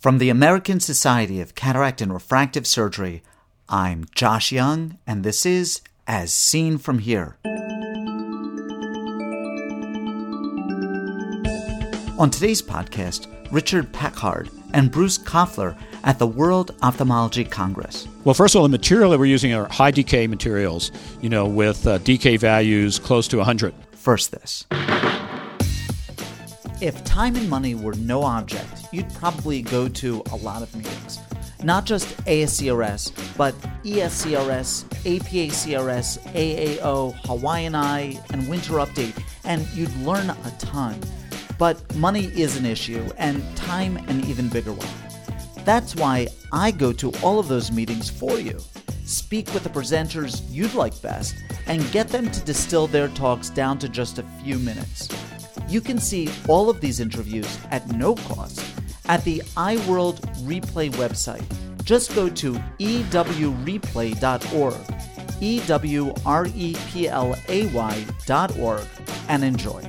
From the American Society of Cataract and Refractive Surgery, I'm Josh Young, and this is As Seen From Here. On today's podcast, Richard Packard and Bruce Koffler at the World Ophthalmology Congress. Well, first of all, the material that we're using are high Dk materials, you know, with uh, Dk values close to 100. First, this. If time and money were no object, you'd probably go to a lot of meetings. Not just ASCRS, but ESCRS, APACRS, AAO, Hawaiian Eye, and Winter Update, and you'd learn a ton. But money is an issue, and time an even bigger one. That's why I go to all of those meetings for you. Speak with the presenters you'd like best and get them to distill their talks down to just a few minutes. You can see all of these interviews at no cost at the EyeWorld Replay website. Just go to ewreplay.org, E W R E P L A Y.org, and enjoy.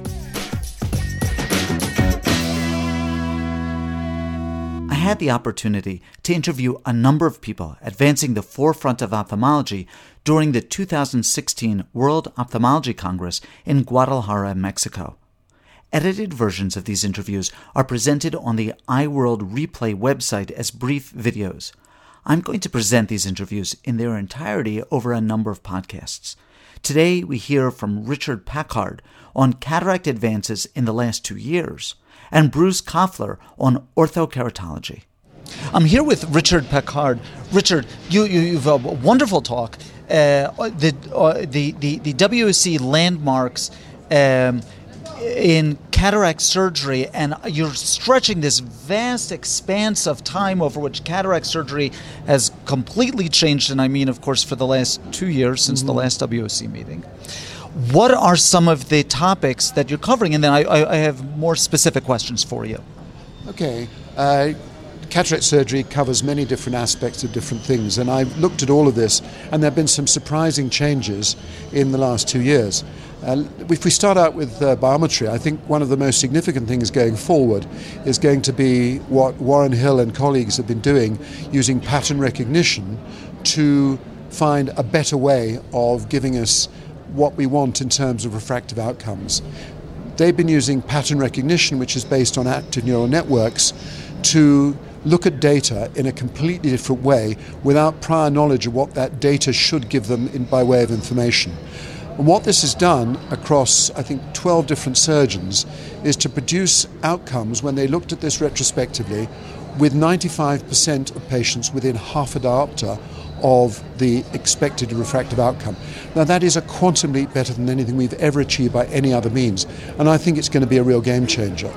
I had the opportunity to interview a number of people advancing the forefront of ophthalmology during the 2016 World Ophthalmology Congress in Guadalajara, Mexico. Edited versions of these interviews are presented on the EyeWorld Replay website as brief videos. I'm going to present these interviews in their entirety over a number of podcasts. Today, we hear from Richard Packard on cataract advances in the last two years and Bruce Koffler on orthokeratology. I'm here with Richard Packard. Richard, you, you, have a wonderful talk. Uh, the, uh, the, the, the WOC landmarks. Um, in cataract surgery, and you're stretching this vast expanse of time over which cataract surgery has completely changed. And I mean, of course, for the last two years since mm-hmm. the last WOC meeting. What are some of the topics that you're covering? And then I, I, I have more specific questions for you. Okay. Uh, cataract surgery covers many different aspects of different things, and I've looked at all of this, and there have been some surprising changes in the last two years. Uh, if we start out with uh, biometry, I think one of the most significant things going forward is going to be what Warren Hill and colleagues have been doing using pattern recognition to find a better way of giving us what we want in terms of refractive outcomes. They've been using pattern recognition, which is based on active neural networks, to look at data in a completely different way without prior knowledge of what that data should give them in, by way of information. And what this has done across, I think, 12 different surgeons is to produce outcomes when they looked at this retrospectively with 95% of patients within half a diopter of the expected refractive outcome. Now, that is a quantum leap better than anything we've ever achieved by any other means, and I think it's going to be a real game changer.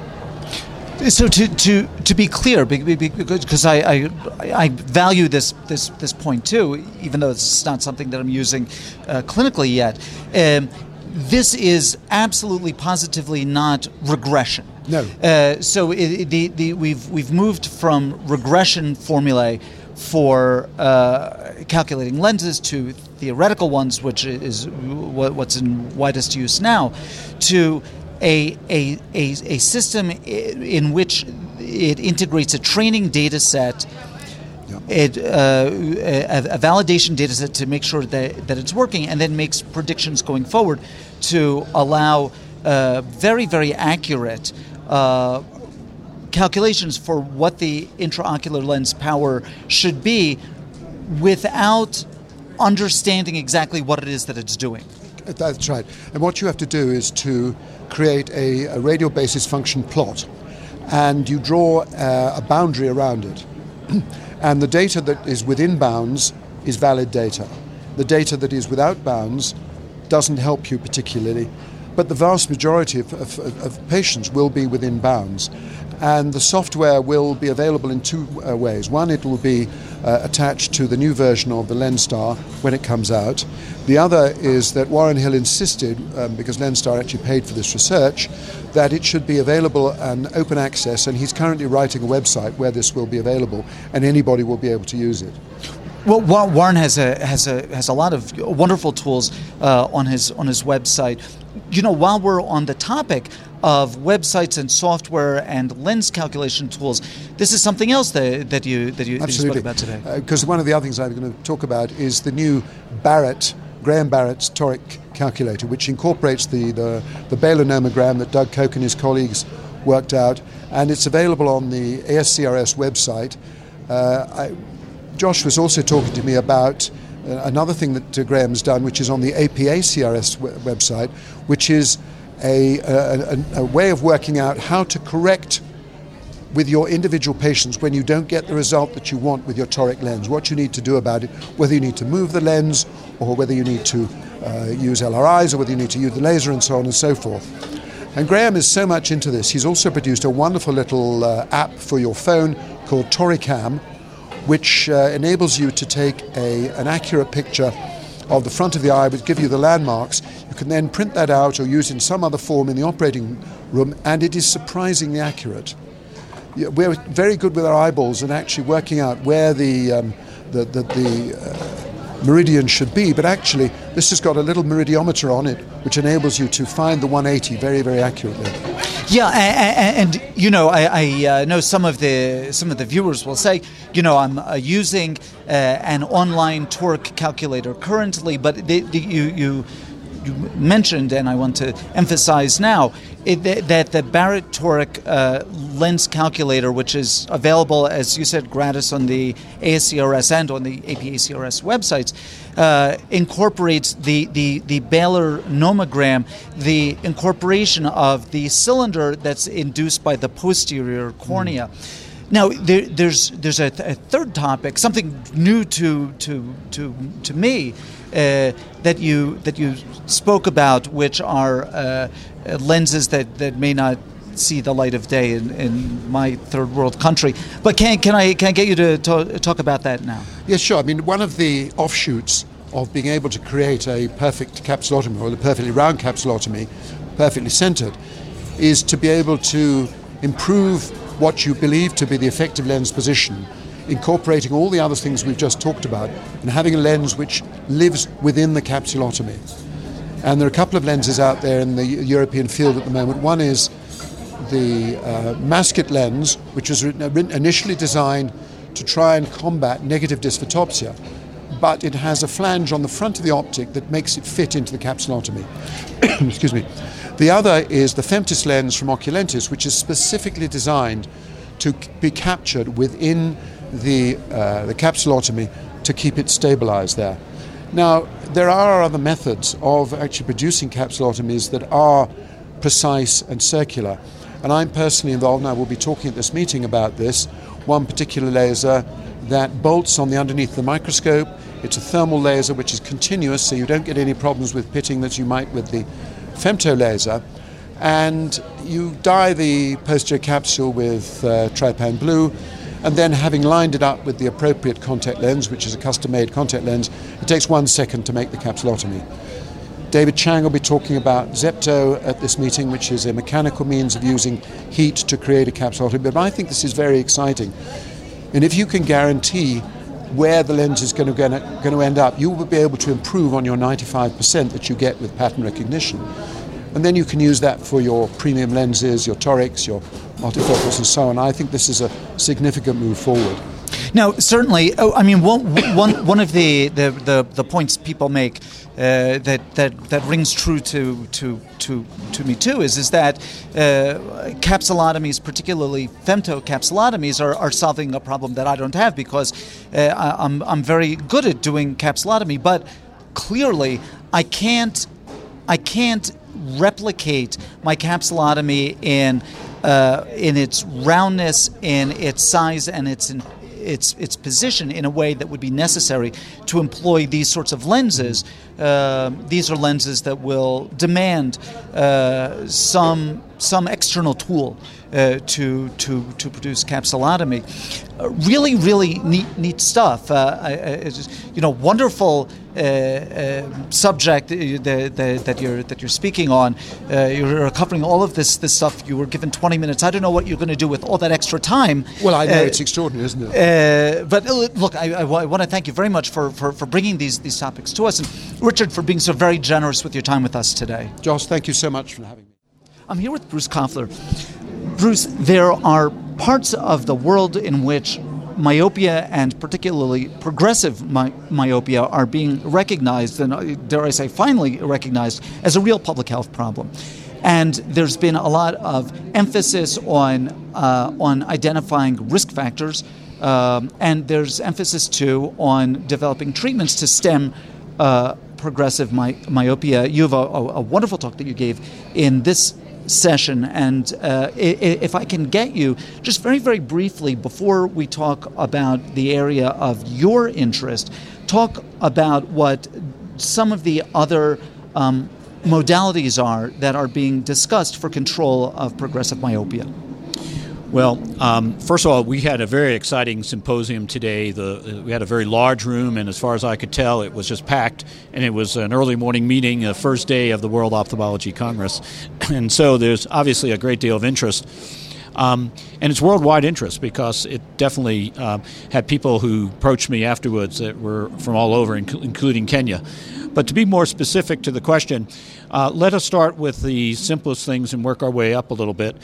So to, to, to be clear, because I, I, I value this, this, this point too, even though it's not something that I'm using uh, clinically yet, um, this is absolutely positively not regression. No. Uh, so it, the, the, we've, we've moved from regression formulae for uh, calculating lenses to theoretical ones, which is what's in widest use now, to a, a, a, a system in which it integrates a training data set. It, uh, a, a, validation data set to make sure that, that it's working and then makes predictions going forward to allow uh, very, very accurate uh, calculations for what the intraocular lens power should be without understanding exactly what it is that it's doing. That's right. And what you have to do is to create a, a radial basis function plot and you draw uh, a boundary around it. and the data that is within bounds is valid data. The data that is without bounds doesn't help you particularly, but the vast majority of, of, of patients will be within bounds. And the software will be available in two uh, ways. One, it will be uh, attached to the new version of the Lenstar when it comes out. The other is that Warren Hill insisted, um, because Lenstar actually paid for this research, that it should be available and open access, and he's currently writing a website where this will be available, and anybody will be able to use it. Well, Warren has a has a has a lot of wonderful tools uh, on his on his website. You know, while we're on the topic of websites and software and lens calculation tools, this is something else that, that you that you, that you spoke about today. Because uh, one of the other things I'm going to talk about is the new Barrett Graham Barrett's toric calculator, which incorporates the, the, the Baylor nomogram that Doug Koch and his colleagues worked out, and it's available on the ASCRS website. Uh, I, Josh was also talking to me about another thing that uh, Graham's done, which is on the APA CRS w- website, which is a, a, a, way of working out how to correct with your individual patients when you don't get the result that you want with your toric lens, what you need to do about it, whether you need to move the lens or whether you need to uh, use LRIs or whether you need to use the laser and so on and so forth. And Graham is so much into this, he's also produced a wonderful little uh, app for your phone called Toricam, which uh, enables you to take a, an accurate picture of the front of the eye, which give you the landmarks. You can then print that out or use in some other form in the operating room, and it is surprisingly accurate. We're very good with our eyeballs and actually working out where the um, the, the, the uh, meridian should be, but actually this has got a little meridiometer on it which enables you to find the 180 very, very accurately. Yeah, and, and you know, I, I uh, know some of the some of the viewers will say, you know, I'm uh, using uh, an online toric calculator currently, but you you you mentioned, and I want to emphasize now, it, that the Barrett Toric uh, lens calculator, which is available, as you said, gratis on the ASCRS and on the APACRS websites, uh, incorporates the, the, the Baylor nomogram, the incorporation of the cylinder that's induced by the posterior cornea. Mm. Now, there, there's there's a, th- a, third topic, something new to to to to me, that you that you spoke about, which are uh, lenses that, that may not see the light of day in, in my third world country. But can, can, I, can I get you to, to talk about that now? Yes, sure. I mean, one of the offshoots of being able to create a perfect capsulotomy or a perfectly round capsulotomy, perfectly centered, is to be able to improve what you believe to be the effective lens position incorporating all the other things we've just talked about and having a lens which lives within the capsulotomy. And there are a couple of lenses out there in the European field at the moment. One is the uh, Masket lens, which was initially designed to try and combat negative dysphotopsia, but it has a flange on the front of the optic that makes it fit into the capsulotomy. Excuse me. The other is the Femtis lens from Oculentis, which is specifically designed to be captured within the, uh, the capsulotomy to keep it stabilized there. Now, there are other methods of actually producing capsulotomies that are precise and circular. And I'm personally involved, and I will be talking at this meeting about this. One particular laser that bolts on the underneath the microscope. It's a thermal laser which is continuous, so you don't get any problems with pitting that you might with the femto laser. And you dye the posterior capsule with uh, blue and then having lined it up with the appropriate contact lens, which is a custom made contact lens, it takes one second to make the capsulotomy. David Chang will be talking about Zepto at this meeting, which is a mechanical means of using heat to create a capsulotomy. But I think this is very exciting. And if you can guarantee where the lens is going to, going to end up, you will be able to improve on your 95% that you get with pattern recognition. And then you can use that for your premium lenses, your torics, your multifocals, and so on. I think this is a significant move forward. Now, certainly, oh, I mean, one, one, one of the, the, the, the points people make uh, that, that, that rings true to, to, to, to me too is, is that uh, capsulotomies, particularly femtocapsulotomies, are, are solving a problem that I don't have because uh, I'm, I'm very good at doing capsulotomy, but clearly I can't, I can't replicate my capsulotomy in uh, in its roundness, in its size, and its in, its its position in a way that would be necessary to employ these sorts of lenses. Uh, these are lenses that will demand uh, some some external tool uh, to to to produce capsulotomy. Uh, really, really neat neat stuff. Uh, I, I, you know, wonderful uh, uh, subject that you're that you're speaking on. you're covering all of this this stuff. You were given 20 minutes. I don't know what you're going to do with all that extra time. Well, I know it's extraordinary, isn't it? but look, I, I, I want to thank you very much for, for, for bringing these these topics to us, and Richard for being so very generous with your time with us today. Josh, thank you so much for having me. I'm here with Bruce Koffler. Bruce, there are parts of the world in which myopia and particularly progressive my- myopia are being recognized, and uh, dare I say, finally recognized as a real public health problem. And there's been a lot of emphasis on uh, on identifying risk factors, um, and there's emphasis too on developing treatments to stem uh, progressive my- myopia. You have a, a, a wonderful talk that you gave in this session. And uh, if I can get you, just very, very briefly, before we talk about the area of your interest, talk about what some of the other um, modalities are that are being discussed for control of progressive myopia. Well, um, first of all, we had a very exciting symposium today. The, we had a very large room, and as far as I could tell, it was just packed. And it was an early morning meeting, the first day of the World Ophthalmology Congress. And so there's obviously a great deal of interest. Um, and it's worldwide interest because it definitely uh, had people who approached me afterwards that were from all over, including Kenya. But to be more specific to the question, uh, let us start with the simplest things and work our way up a little bit.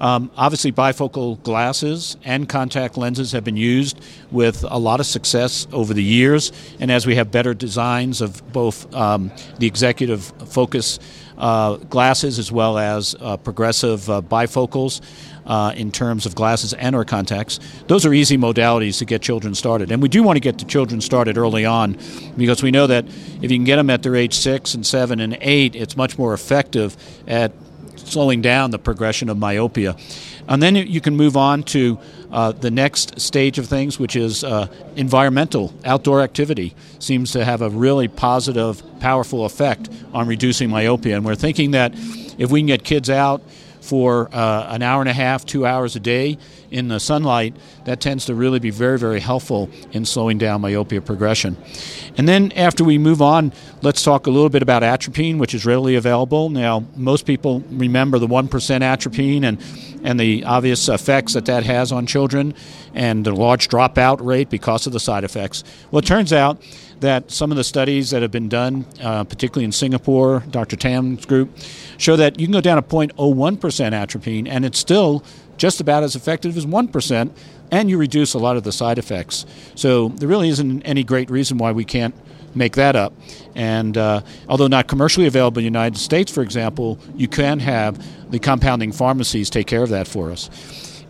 Um, obviously, bifocal glasses and contact lenses have been used with a lot of success over the years. And as we have better designs of both um, the executive focus uh, glasses as well as uh, progressive uh, bifocals, uh, in terms of glasses and or contacts. Those are easy modalities to get children started. And we do want to get the children started early on because we know that if you can get them at their age six and seven and eight, it's much more effective at slowing down the progression of myopia. And then you can move on to uh, the next stage of things, which is uh, environmental outdoor activity. Seems to have a really positive, powerful effect on reducing myopia. And we're thinking that if we can get kids out for uh, an hour and a half, two hours a day in the sunlight, that tends to really be very, very helpful in slowing down myopia progression. And then after we move on, let's talk a little bit about atropine, which is readily available. Now, most people remember the 1% atropine and, and the obvious effects that that has on children and the large dropout rate because of the side effects. Well, it turns out that some of the studies that have been done, uh, particularly in Singapore, Dr. Tan's group, show that you can go down to 0.01% atropine and it's still just about as effective as 1%, and you reduce a lot of the side effects. So there really isn't any great reason why we can't make that up. And uh, although not commercially available in the United States, for example, you can have the compounding pharmacies take care of that for us.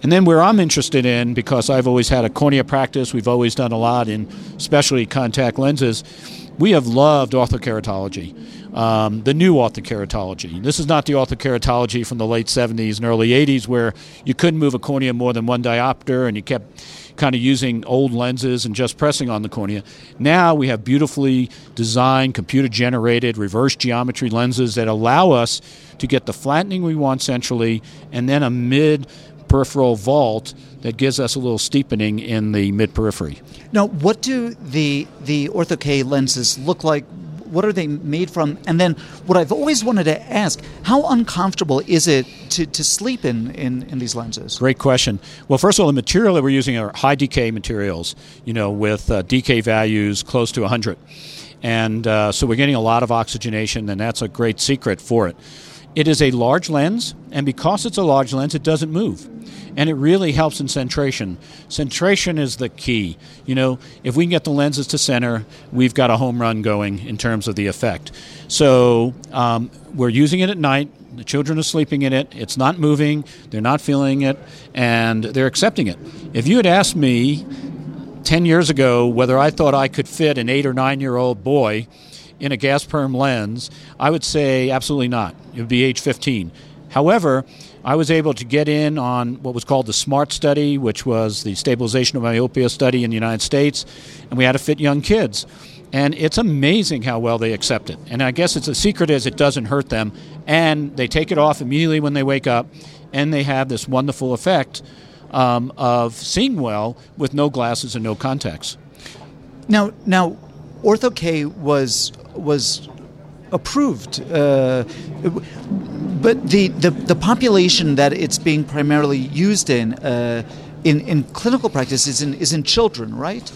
And then where I'm interested in, because I've always had a cornea practice, we've always done a lot in specialty contact lenses, we have loved orthokeratology, um, the new orthokeratology. This is not the orthokeratology from the late 70s and early 80s where you couldn't move a cornea more than one diopter and you kept kind of using old lenses and just pressing on the cornea. Now we have beautifully designed, computer generated, reverse geometry lenses that allow us to get the flattening we want centrally and then a mid peripheral vault that gives us a little steepening in the mid periphery. Now, what do the the Ortho K lenses look like? What are they made from? And then, what I've always wanted to ask: How uncomfortable is it to, to sleep in, in, in these lenses? Great question. Well, first of all, the material that we're using are high Dk materials. You know, with uh, Dk values close to 100, and uh, so we're getting a lot of oxygenation, and that's a great secret for it. It is a large lens, and because it's a large lens, it doesn't move. And it really helps in centration. Centration is the key. You know, if we can get the lenses to center, we've got a home run going in terms of the effect. So um, we're using it at night. The children are sleeping in it. It's not moving. They're not feeling it, and they're accepting it. If you had asked me 10 years ago whether I thought I could fit an eight or nine year old boy in a gas perm lens, I would say absolutely not. It would be age 15. However, I was able to get in on what was called the SMART study, which was the stabilization of myopia study in the United States, and we had to fit young kids. And it's amazing how well they accept it. And I guess it's a secret is it doesn't hurt them, and they take it off immediately when they wake up, and they have this wonderful effect um, of seeing well with no glasses and no contacts. Now, now Ortho-K was was approved, uh, but the, the, the population that it's being primarily used in, uh, in in clinical practice is in is in children, right?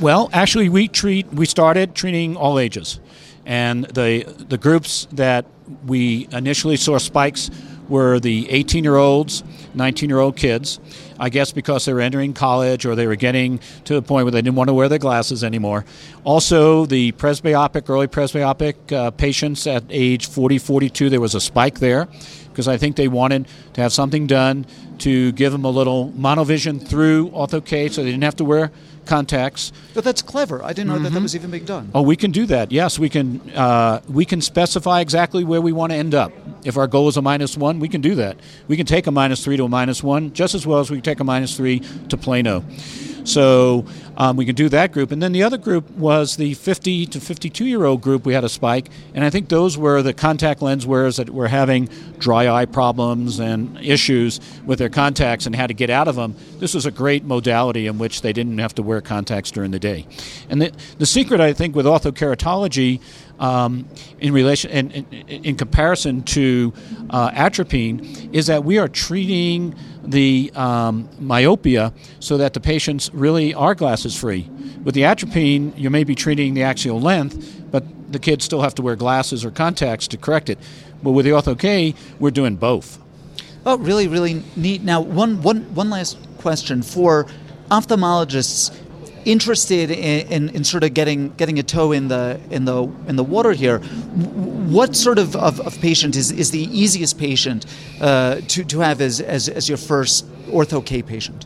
Well, actually, we treat we started treating all ages, and the the groups that we initially saw spikes were the 18 year olds, 19 year old kids. I guess because they were entering college or they were getting to the point where they didn't want to wear their glasses anymore. Also, the presbyopic, early presbyopic uh, patients at age 40, 42, there was a spike there because I think they wanted to have something done to give them a little monovision through Ortho-K so they didn't have to wear contacts. But that's clever. I didn't know mm-hmm. that that mm-hmm. was even being done. Oh, we can do that. Yes, we can. Uh, we can specify exactly where we want to end up. If our goal is a minus one, we can do that. We can take a minus three to a minus one just as well as we can take a minus three to plano. So um, we can do that group. And then the other group was the 50 to 52 year old group. We had a spike. And I think those were the contact lens wearers that were having dry eye problems and issues with their contacts and had to get out of them. This was a great modality in which they didn't have to wear contacts during the day. And the, the secret, I think, with orthokeratology um, in relation in, in, in comparison to uh, atropine is that we are treating the um, myopia so that the patients really are glasses free. With the atropine, you may be treating the axial length, but the kids still have to wear glasses or contacts to correct it. But with the Ortho-K, we're doing both. Oh, really, really neat. Now, one, one, one last question for ophthalmologists interested in, in, in, sort of getting getting a toe in the in the in the water here. What sort of, of, of patient is, is the easiest patient uh, to, to have as, as, as your first Ortho-K patient?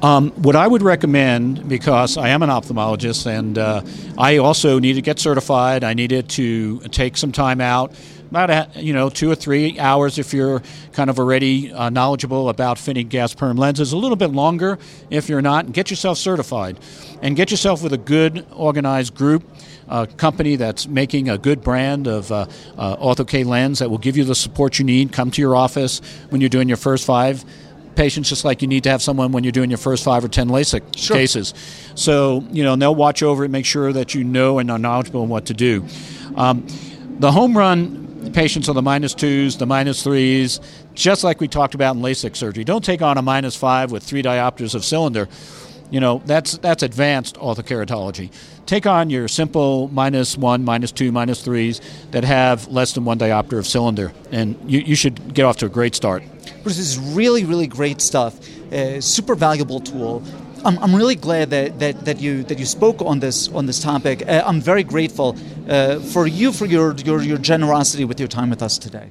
Um, what I would recommend, because I am an ophthalmologist and uh, I also need to get certified, I needed to take some time out about a, you know two or three hours if you're kind of already uh, knowledgeable about fitting gas perm lenses. A little bit longer if you're not. And get yourself certified, and get yourself with a good organized group. A company that's making a good brand of uh, uh, Ortho-K lens that will give you the support you need. Come to your office when you're doing your first five patients, just like you need to have someone when you're doing your first five or ten LASIK sure. cases. So you know, they'll watch over it, make sure that you know and are knowledgeable in what to do. Um, the home run patients are the minus twos, the minus threes, just like we talked about in LASIK surgery. Don't take on a minus five with three diopters of cylinder. You know, that's, that's advanced orthokeratology. Take on your simple minus one, minus two, minus threes that have less than one diopter of cylinder, and you, you should get off to a great start. This is really, really great stuff. Uh, super valuable tool. I'm, I'm really glad that, that, that you that you spoke on this on this topic. Uh, I'm very grateful uh, for you for your, your your generosity with your time with us today.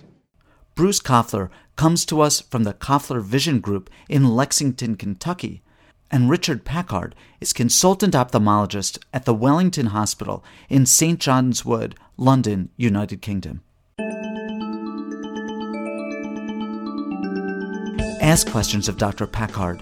Bruce Koffler comes to us from the Koffler Vision Group in Lexington, Kentucky, and Richard Packard is consultant ophthalmologist at the Wellington Hospital in St John's Wood, London, United Kingdom. Ask questions of Dr. Packard